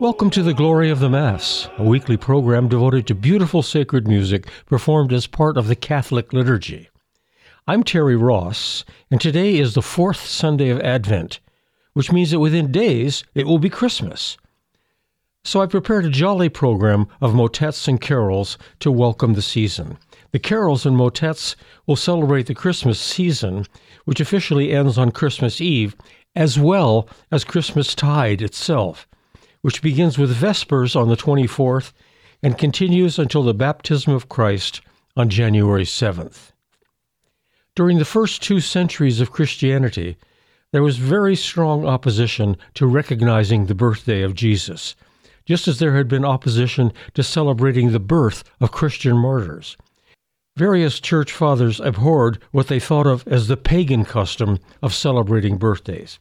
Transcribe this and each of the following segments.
Welcome to the Glory of the Mass, a weekly program devoted to beautiful sacred music performed as part of the Catholic liturgy. I'm Terry Ross, and today is the fourth Sunday of Advent, which means that within days it will be Christmas. So I prepared a jolly program of motets and carols to welcome the season. The carols and motets will celebrate the Christmas season, which officially ends on Christmas Eve, as well as Christmas Tide itself which begins with Vespers on the 24th and continues until the baptism of Christ on January 7th. During the first two centuries of Christianity, there was very strong opposition to recognizing the birthday of Jesus, just as there had been opposition to celebrating the birth of Christian martyrs. Various church fathers abhorred what they thought of as the pagan custom of celebrating birthdays.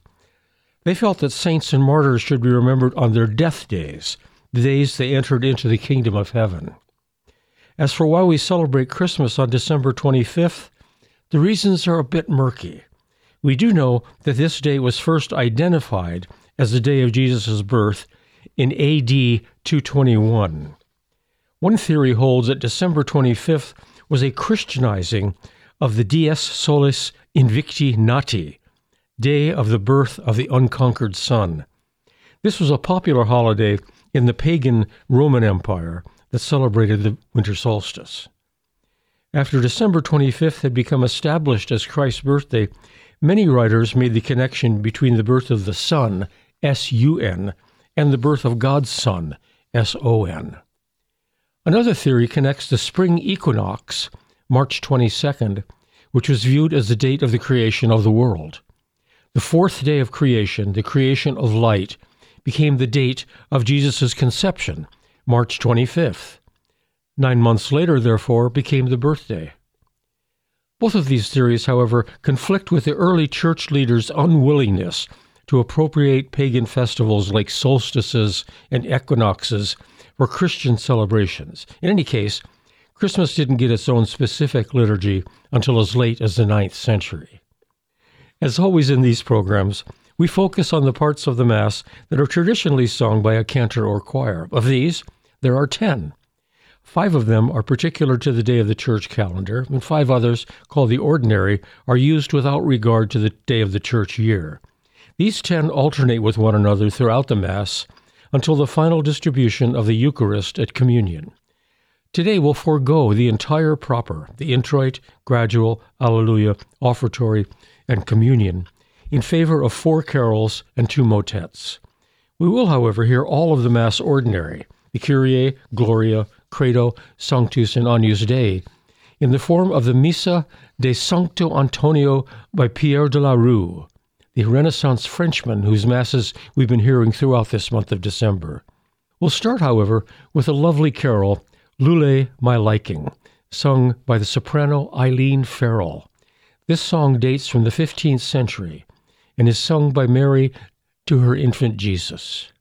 They felt that saints and martyrs should be remembered on their death days, the days they entered into the kingdom of heaven. As for why we celebrate Christmas on December 25th, the reasons are a bit murky. We do know that this day was first identified as the day of Jesus' birth in AD 221. One theory holds that December 25th was a Christianizing of the Dies Solis Invicti Nati, day of the birth of the unconquered sun. This was a popular holiday in the pagan Roman Empire that celebrated the winter solstice. After December 25th had become established as Christ's birthday, many writers made the connection between the birth of the sun, S U N, and the birth of God's Son, S O N. Another theory connects the spring equinox, March 22nd, which was viewed as the date of the creation of the world. The fourth day of creation, the creation of light, became the date of Jesus' conception, March 25th. Nine months later, therefore, became the birthday. Both of these theories, however, conflict with the early church leaders' unwillingness to appropriate pagan festivals like solstices and equinoxes for Christian celebrations. In any case, Christmas didn't get its own specific liturgy until as late as the ninth century. As always in these programs, we focus on the parts of the Mass that are traditionally sung by a cantor or choir. Of these, there are ten. Five of them are particular to the day of the church calendar, and five others, called the ordinary, are used without regard to the day of the church year. These ten alternate with one another throughout the Mass until the final distribution of the Eucharist at Communion. Today we'll forego the entire proper, the introit, gradual, Alleluia, offertory, and communion in favor of four carols and two motets. We will, however, hear all of the Mass Ordinary, the Kyrie, Gloria, Credo, Sanctus, and Agnus Dei, in the form of the Missa de Sancto Antonio by Pierre de la Rue, the Renaissance Frenchman whose Masses we've been hearing throughout this month of December. We'll start, however, with a lovely carol, Lullay My Liking, sung by the soprano Eileen Farrell. This song dates from the 15th century and is sung by Mary to her infant Jesus.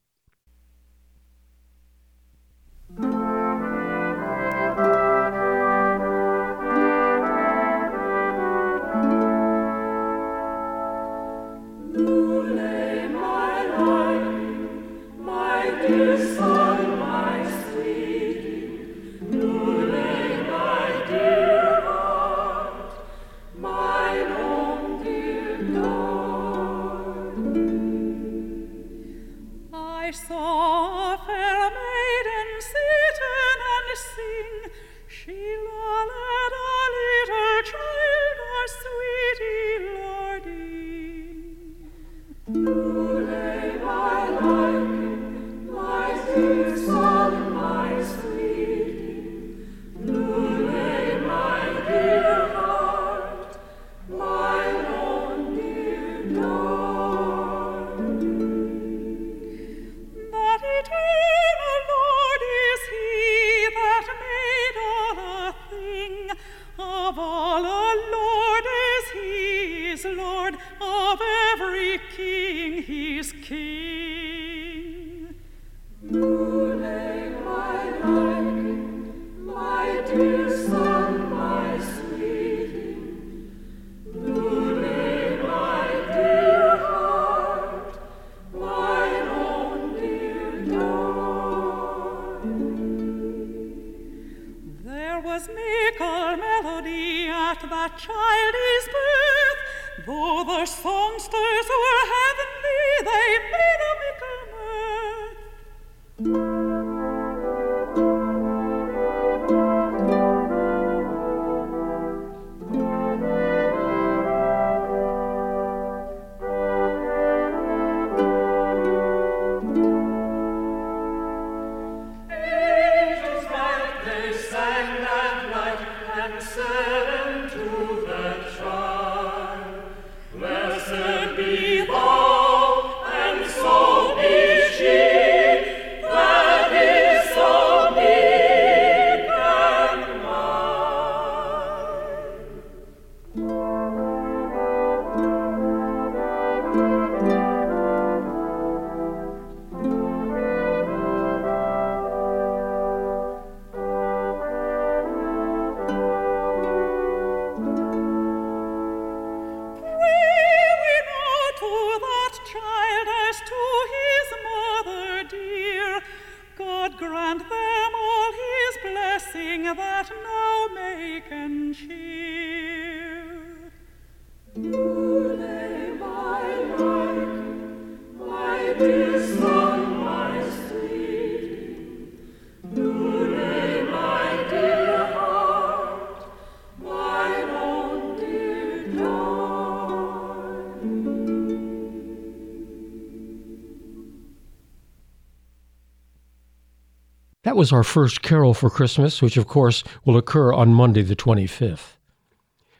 That was our first carol for Christmas, which of course will occur on Monday the 25th.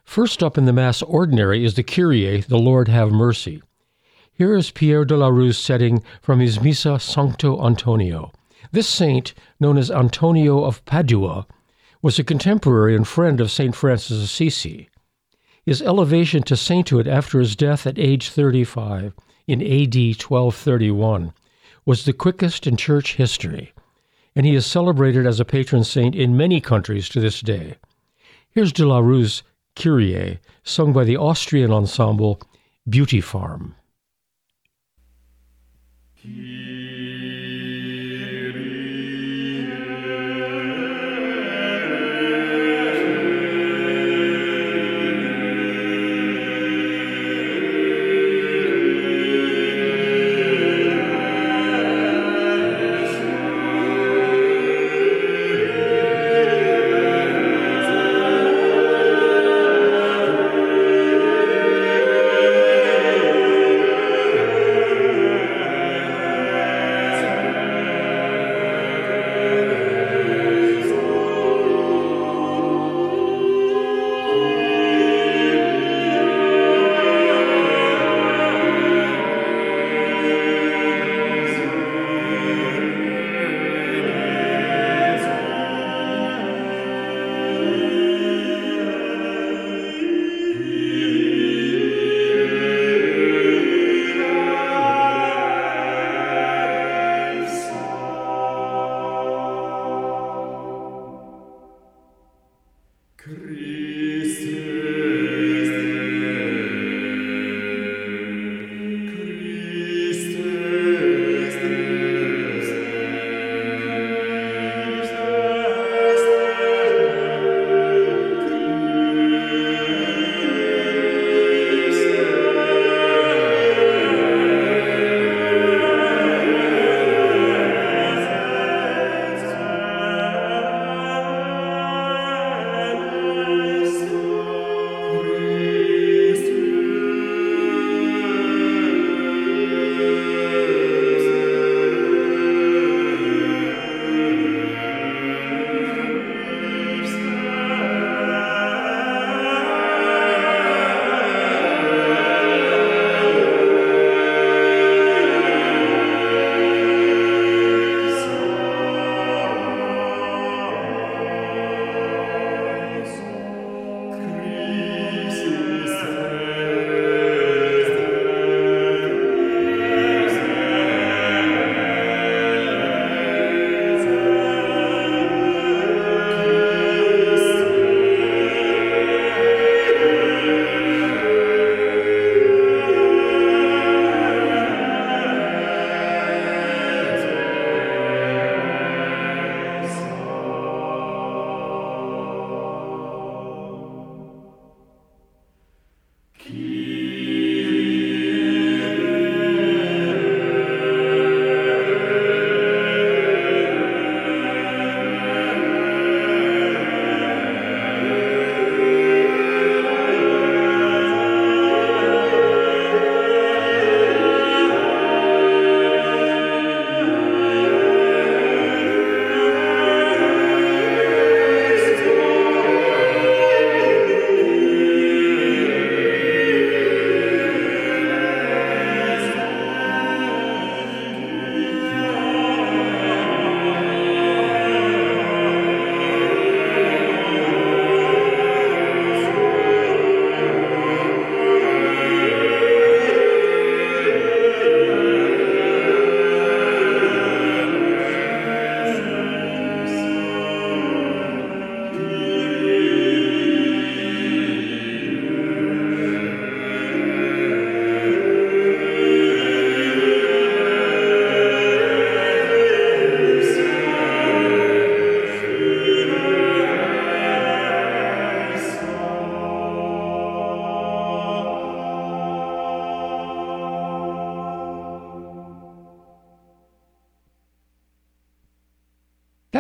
First up in the Mass Ordinary is the Kyrie, the Lord have mercy. Here is Pierre de la Rue's setting from his Missa Sancto Antonio. This saint, known as Antonio of Padua, was a contemporary and friend of St. Francis Assisi. His elevation to sainthood after his death at age 35 in AD 1231 was the quickest in church history and he is celebrated as a patron saint in many countries to this day. Here's de la Rue's Kyrie, sung by the Austrian ensemble Beauty Farm.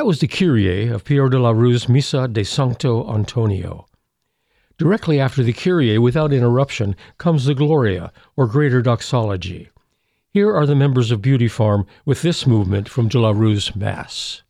That was the Kyrie of Pierre de la Rue's Missa de Sancto Antonio. Directly after the Kyrie, without interruption, comes the Gloria, or Greater Doxology. Here are the members of Beauty Farm with this movement from de la Rue's Mass.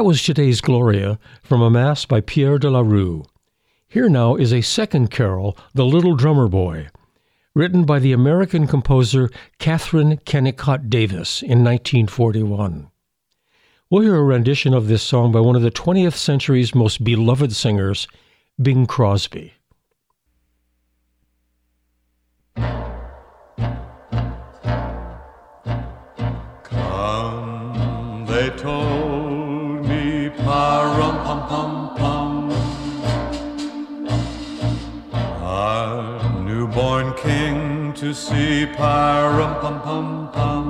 That was today's Gloria from a Mass by Pierre de la Rue. Here now is a second carol, The Little Drummer Boy, written by the American composer Katherine Kennicott Davis in 1941. We'll hear a rendition of this song by one of the 20th century's most beloved singers, Bing Crosby. To see, pa-rum pum pum pum.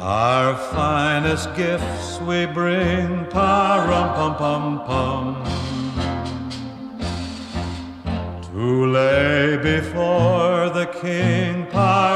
Our finest gifts we bring, pa-rum pum pum pum. To lay before the king, pa-rum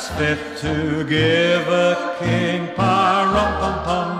That's fit to give a king, pa-rum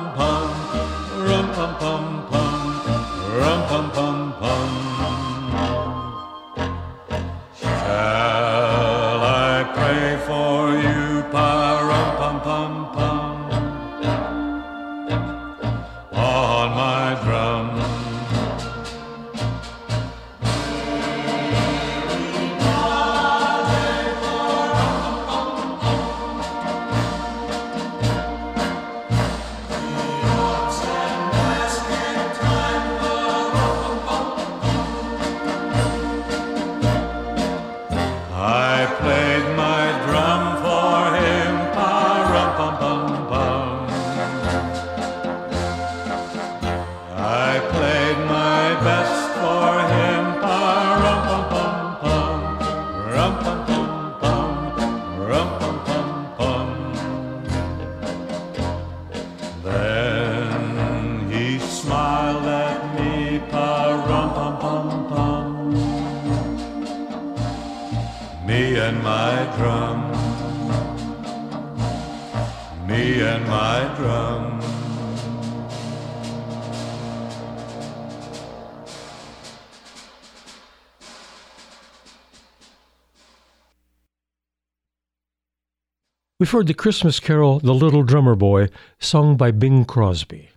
We've heard the Christmas carol The Little Drummer Boy, sung by Bing Crosby.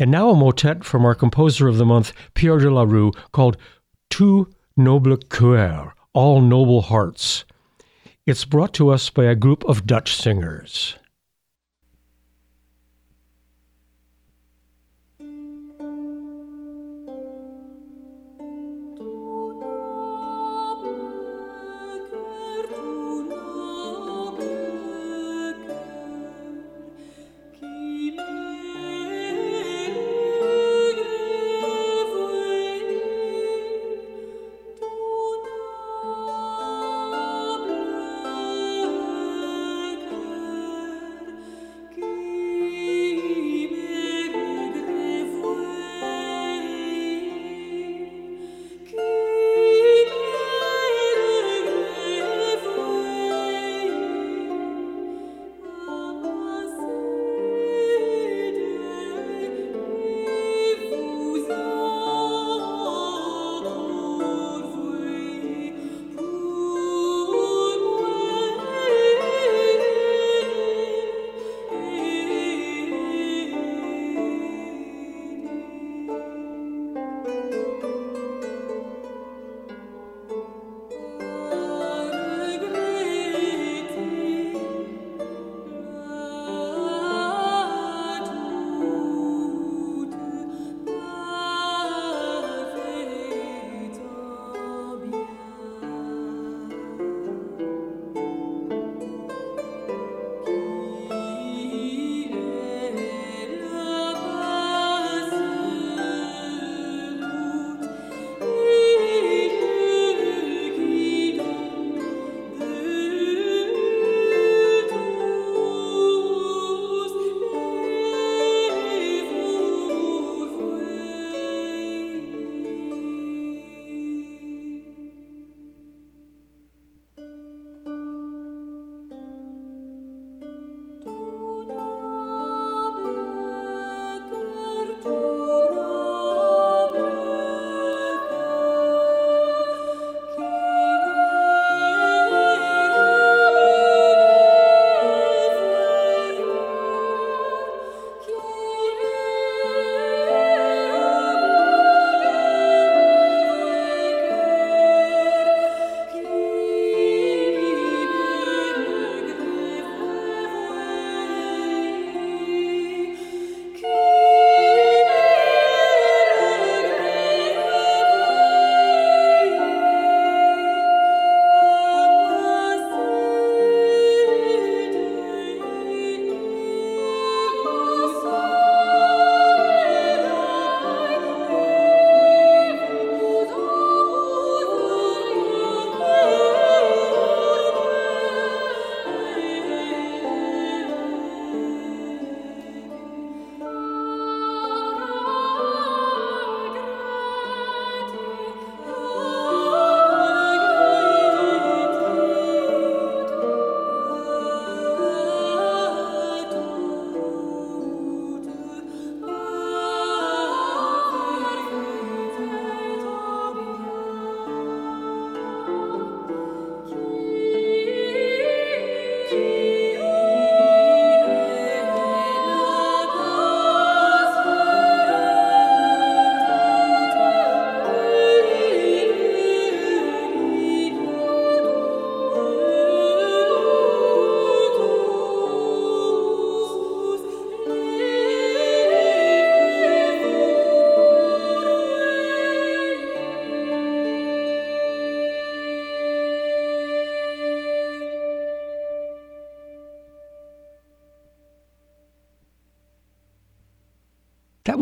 And now a motet from our composer of the month, Pierre de la Rue, called Tout Noble Coeur, All Noble Hearts. It's brought to us by a group of Dutch singers.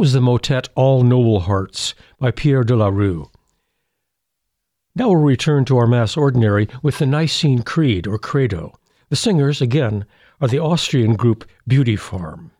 Was the motet All Noble Hearts by Pierre de la Rue. Now we'll return to our Mass Ordinary with the Nicene Creed or Credo. The singers, again, are the Austrian group Beauty Farm.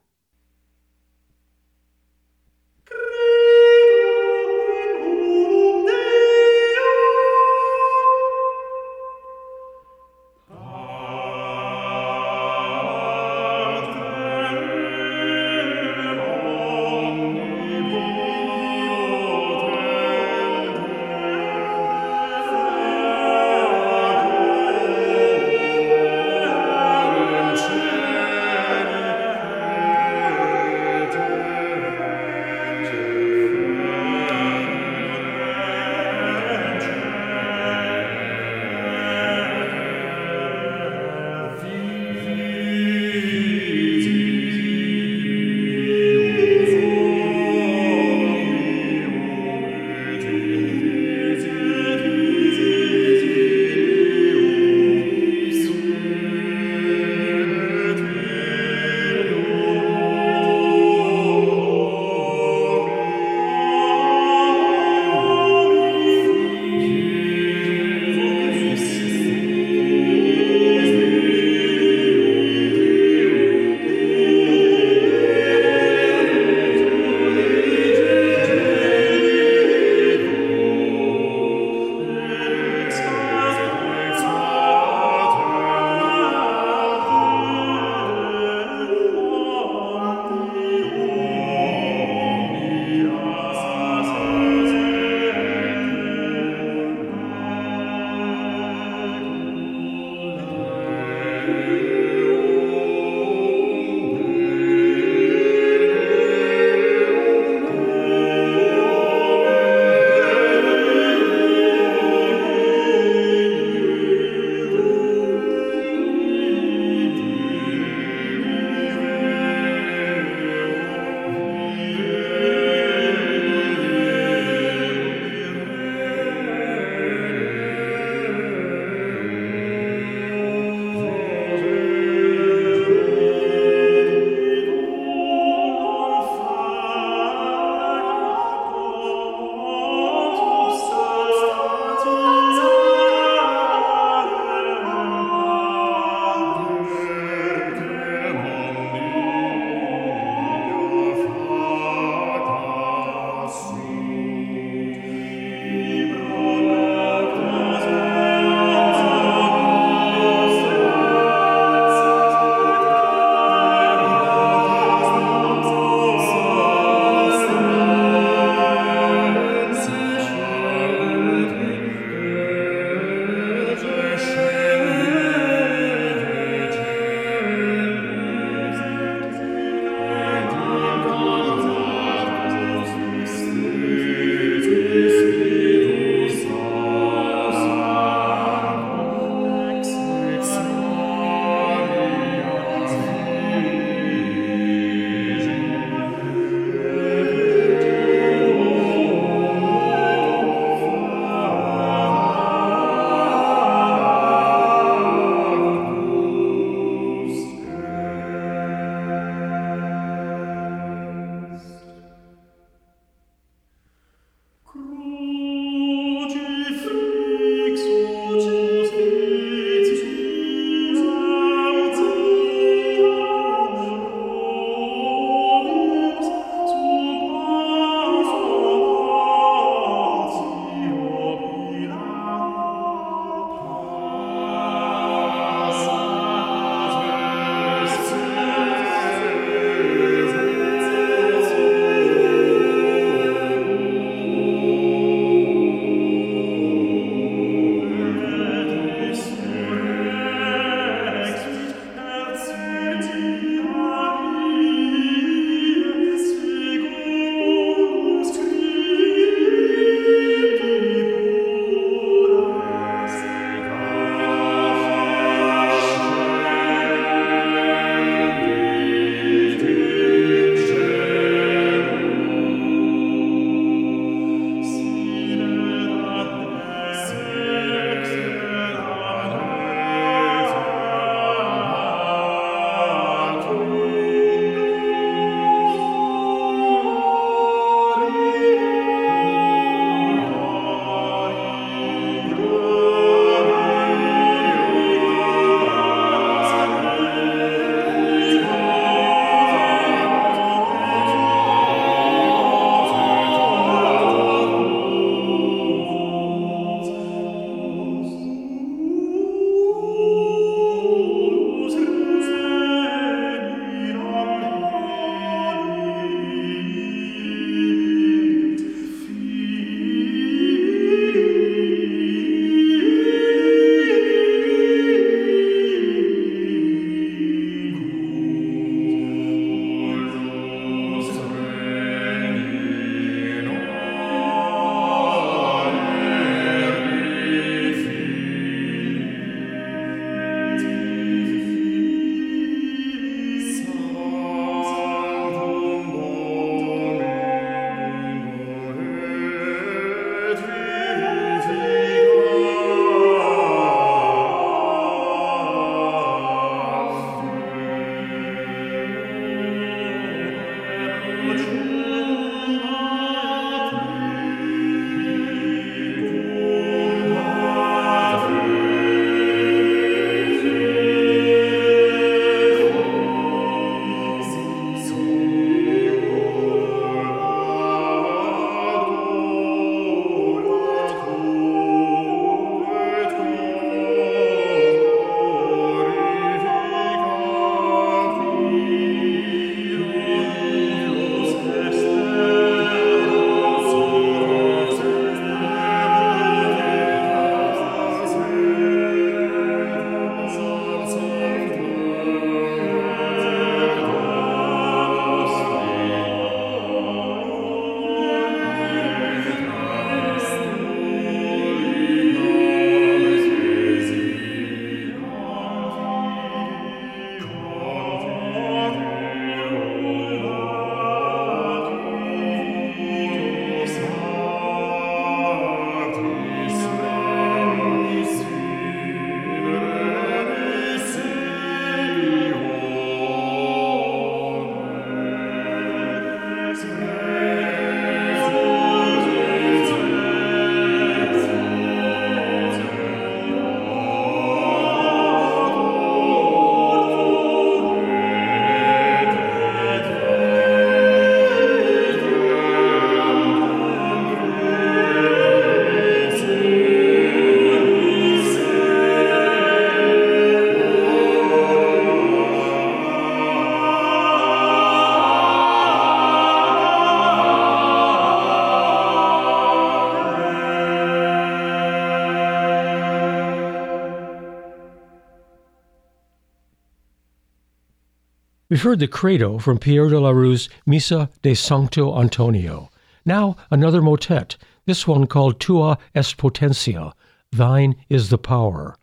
We've heard the credo from Pierre de la Rue's Missa de Sancto Antonio. Now another motet, this one called Tua est Potentia, Thine is the Power,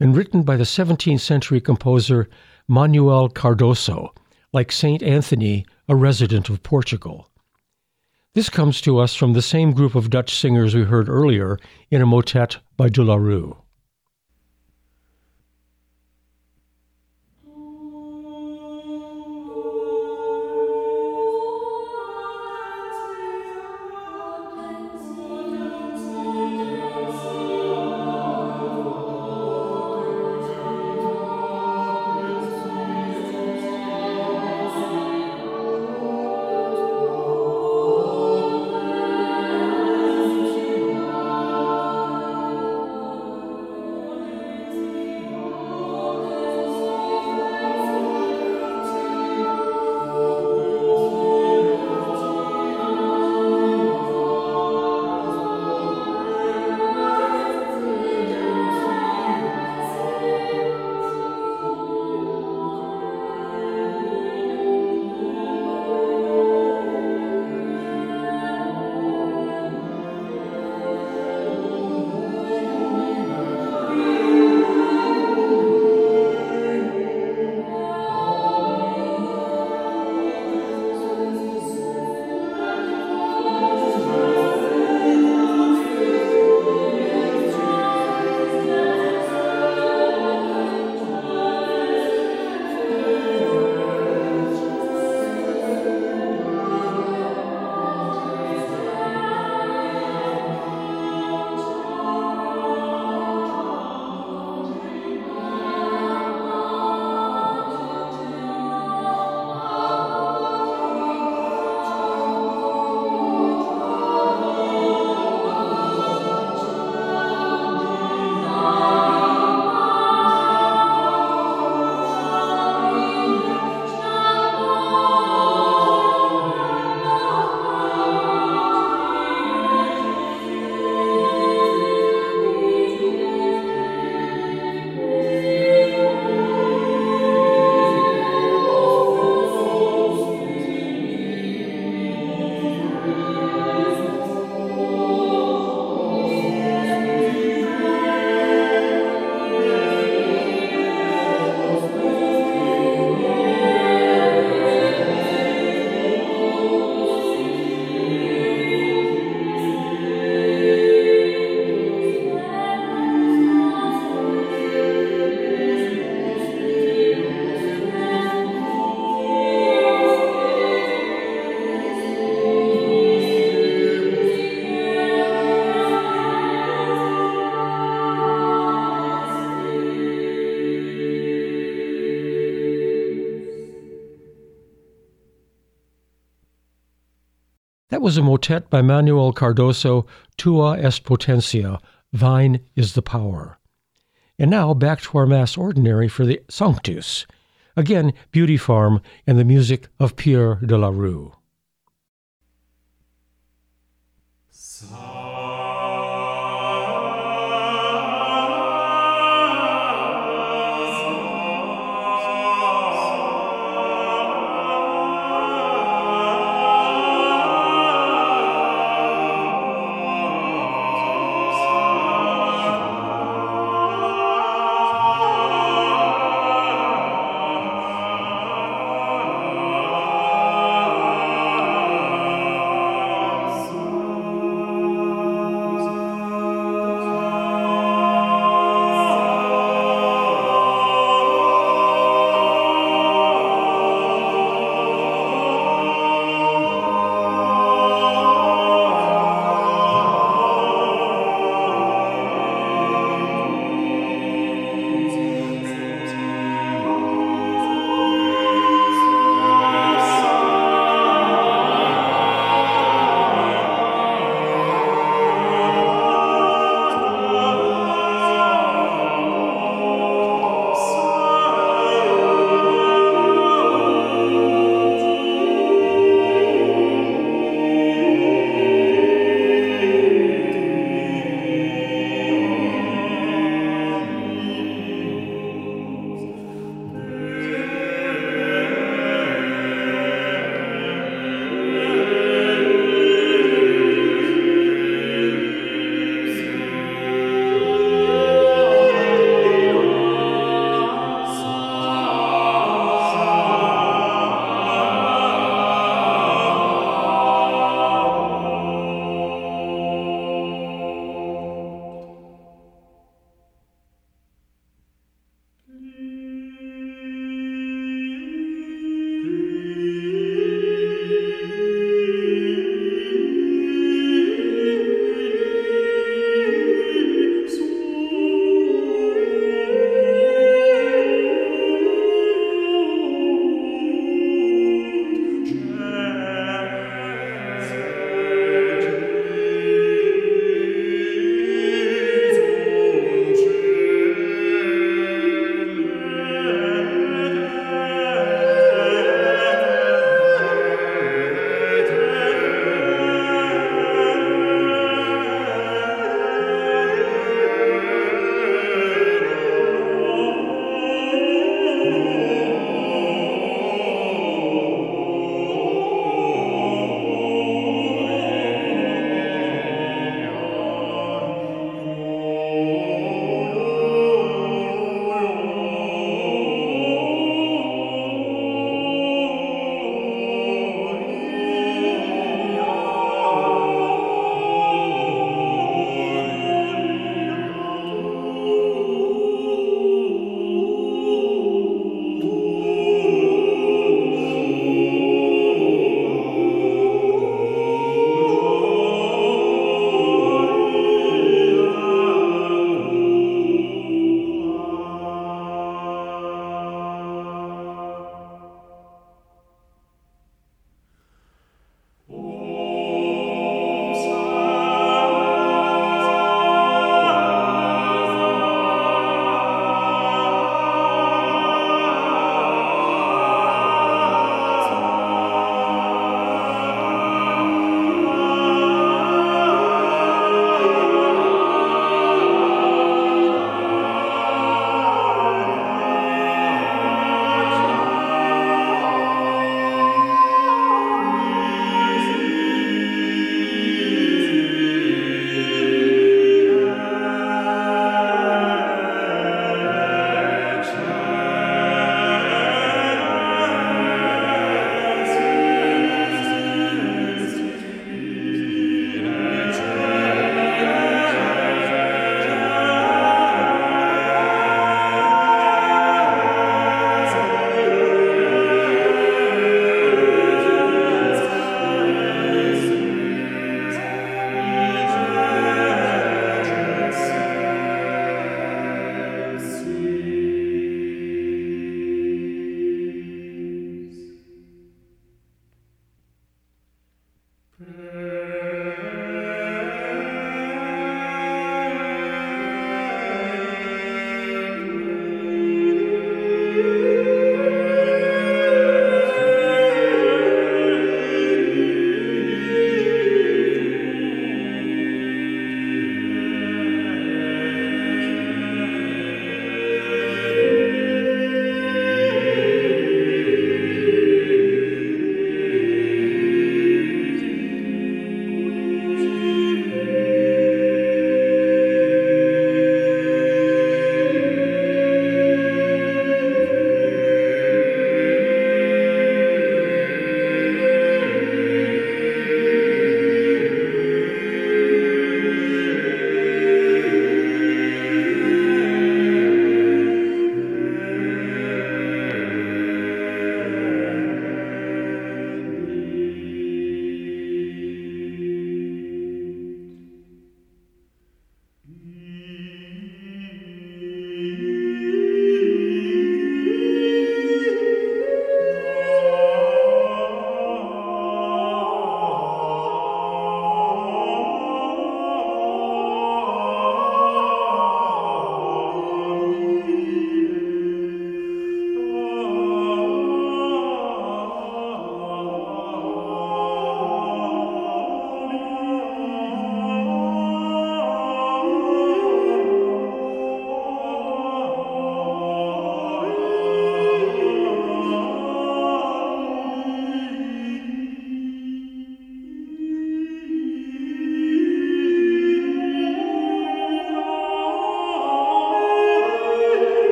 and written by the 17th century composer Manuel Cardoso, like St. Anthony, a resident of Portugal. This comes to us from the same group of Dutch singers we heard earlier in a motet by de la Rue. Was a motet by Manuel Cardoso, Tua est Potentia, Thine is the Power. And now back to our Mass Ordinary for the Sanctus. Again, Beauty Farm and the music of Pierre de la Rue.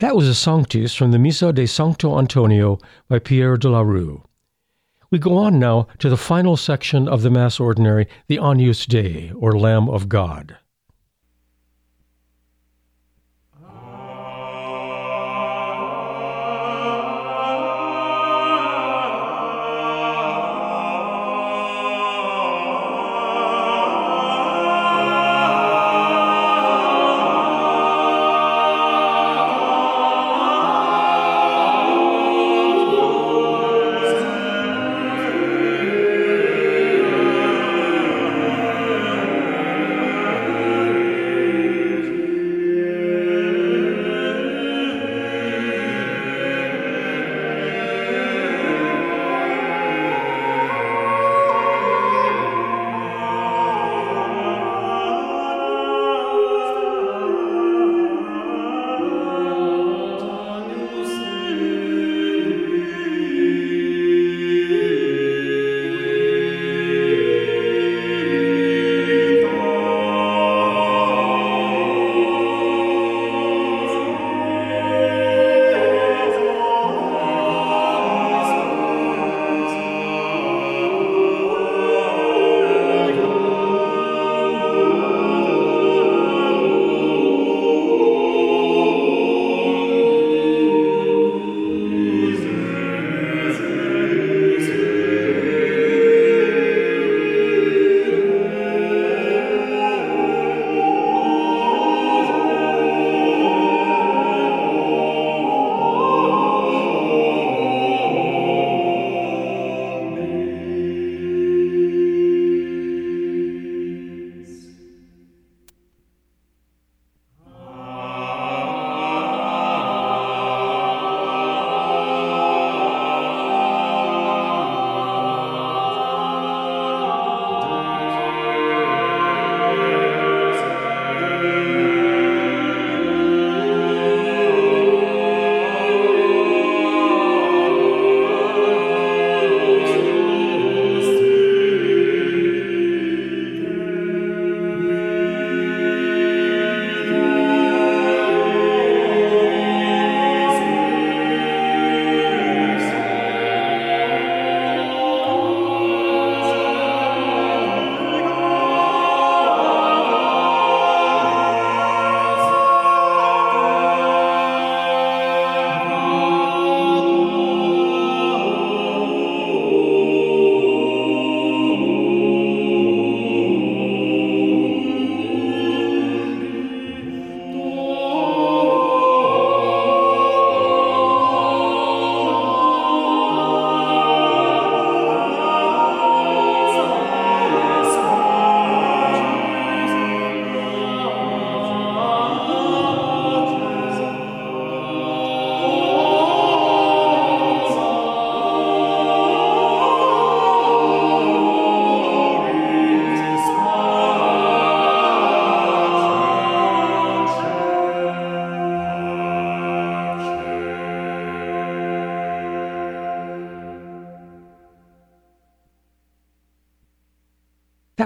That was a Sanctus from the Missa de Sancto Antonio by Pierre de la Rue. We go on now to the final section of the Mass Ordinary, the Agnus Dei, or Lamb of God.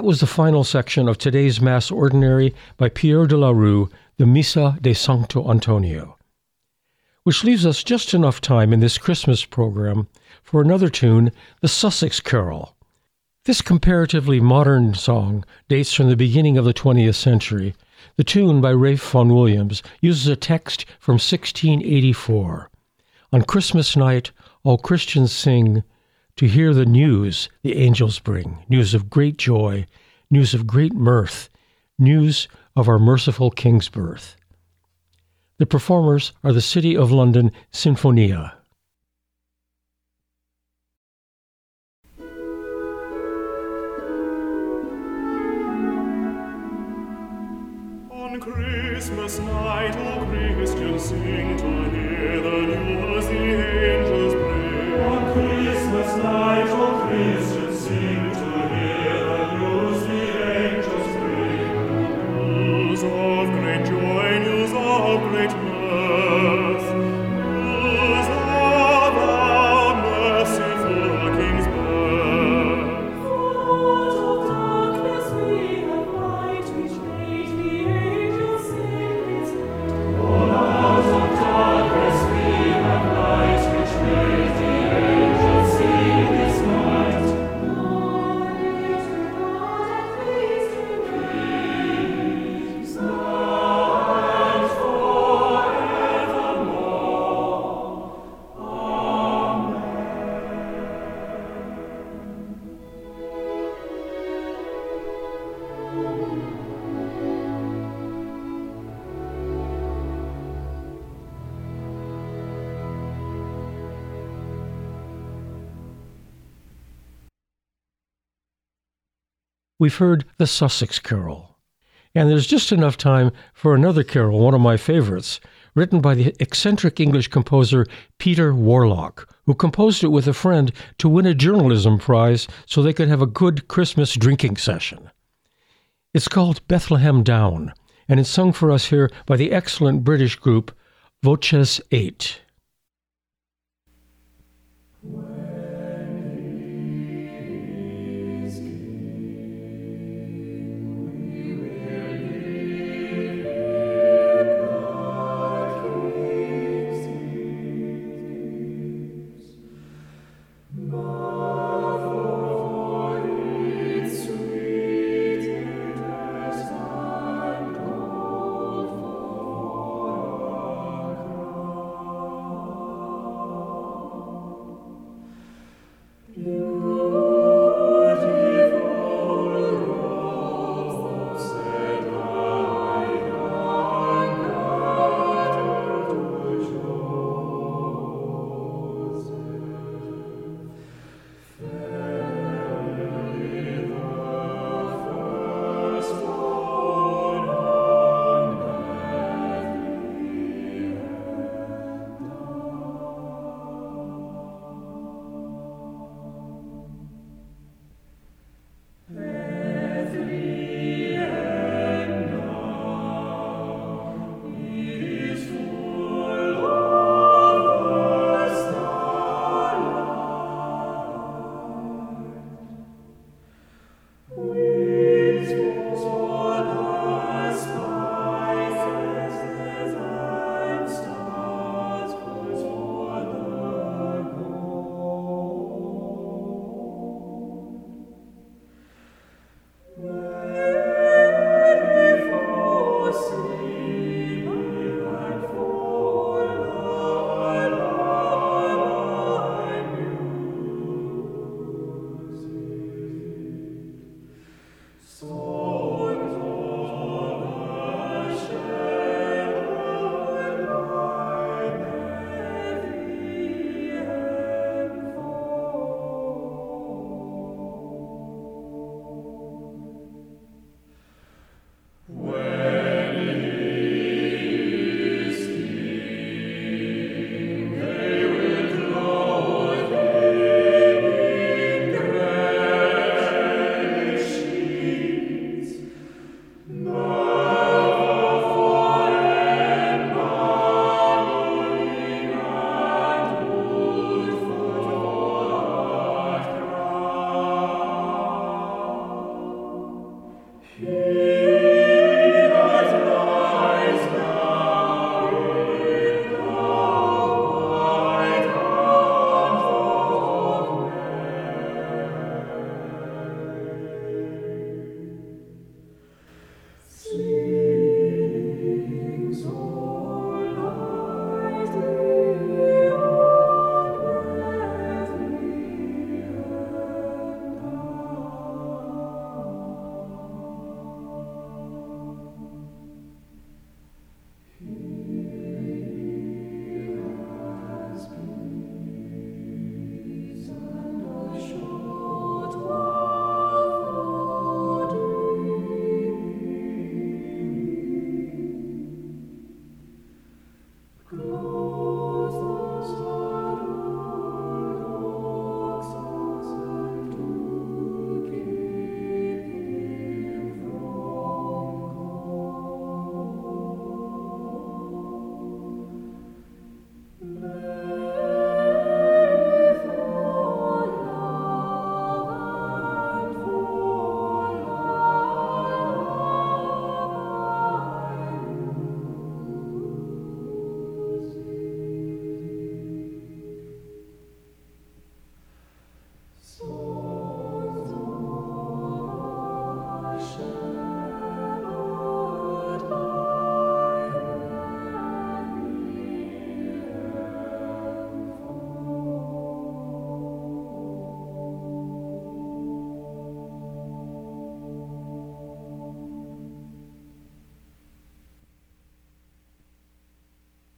That was the final section of today's Mass Ordinary by Pierre de la Rue, the Missa de Sancto Antonio. Which leaves us just enough time in this Christmas program for another tune, the Sussex Carol. This comparatively modern song dates from the beginning of the 20th century. The tune by Ralph Vaughan Williams uses a text from 1684. On Christmas night, all Christians sing, to hear the news the angels bring news of great joy, news of great mirth, news of our merciful King's birth. The performers are the City of London Sinfonia. We've heard the Sussex Carol. And there's just enough time for another carol, one of my favorites, written by the eccentric English composer Peter Warlock, who composed it with a friend to win a journalism prize so they could have a good Christmas drinking session. It's called Bethlehem Down, and it's sung for us here by the excellent British group Voces 8.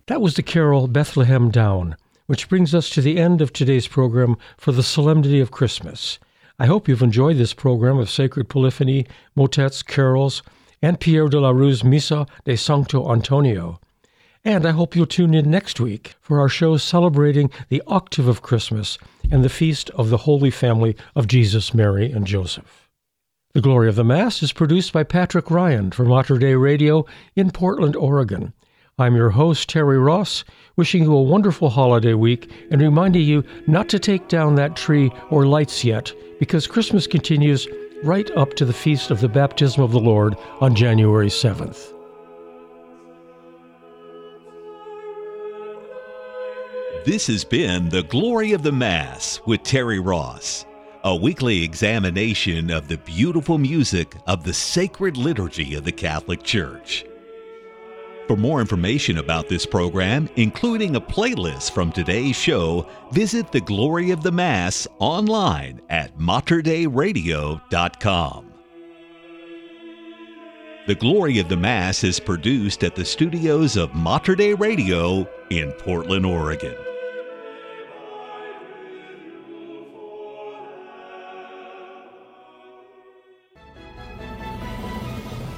That was the carol Bethlehem Down, which brings us to the end of today's program for the Solemnity of Christmas. I hope you've enjoyed this program of sacred polyphony, motets, carols, and Pierre de la Rue's Missa de Sancto Antonio. And I hope you'll tune in next week for our show celebrating the octave of Christmas and the feast of the Holy Family of Jesus, Mary, and Joseph. The Glory of the Mass is produced by Patrick Ryan for Mater Dei Radio in Portland, Oregon. I'm your host, Terry Ross, wishing you a wonderful holiday week and reminding you not to take down that tree or lights yet because Christmas continues right up to the feast of the baptism of the Lord on January 7th. This has been The Glory of the Mass with Terry Ross, a weekly examination of the beautiful music of the sacred liturgy of the Catholic Church. For more information about this program, including a playlist from today's show, visit the Glory of the Mass online at materdeiradio.com. The Glory of the Mass is produced at the studios of Mater Dei Radio in Portland, Oregon.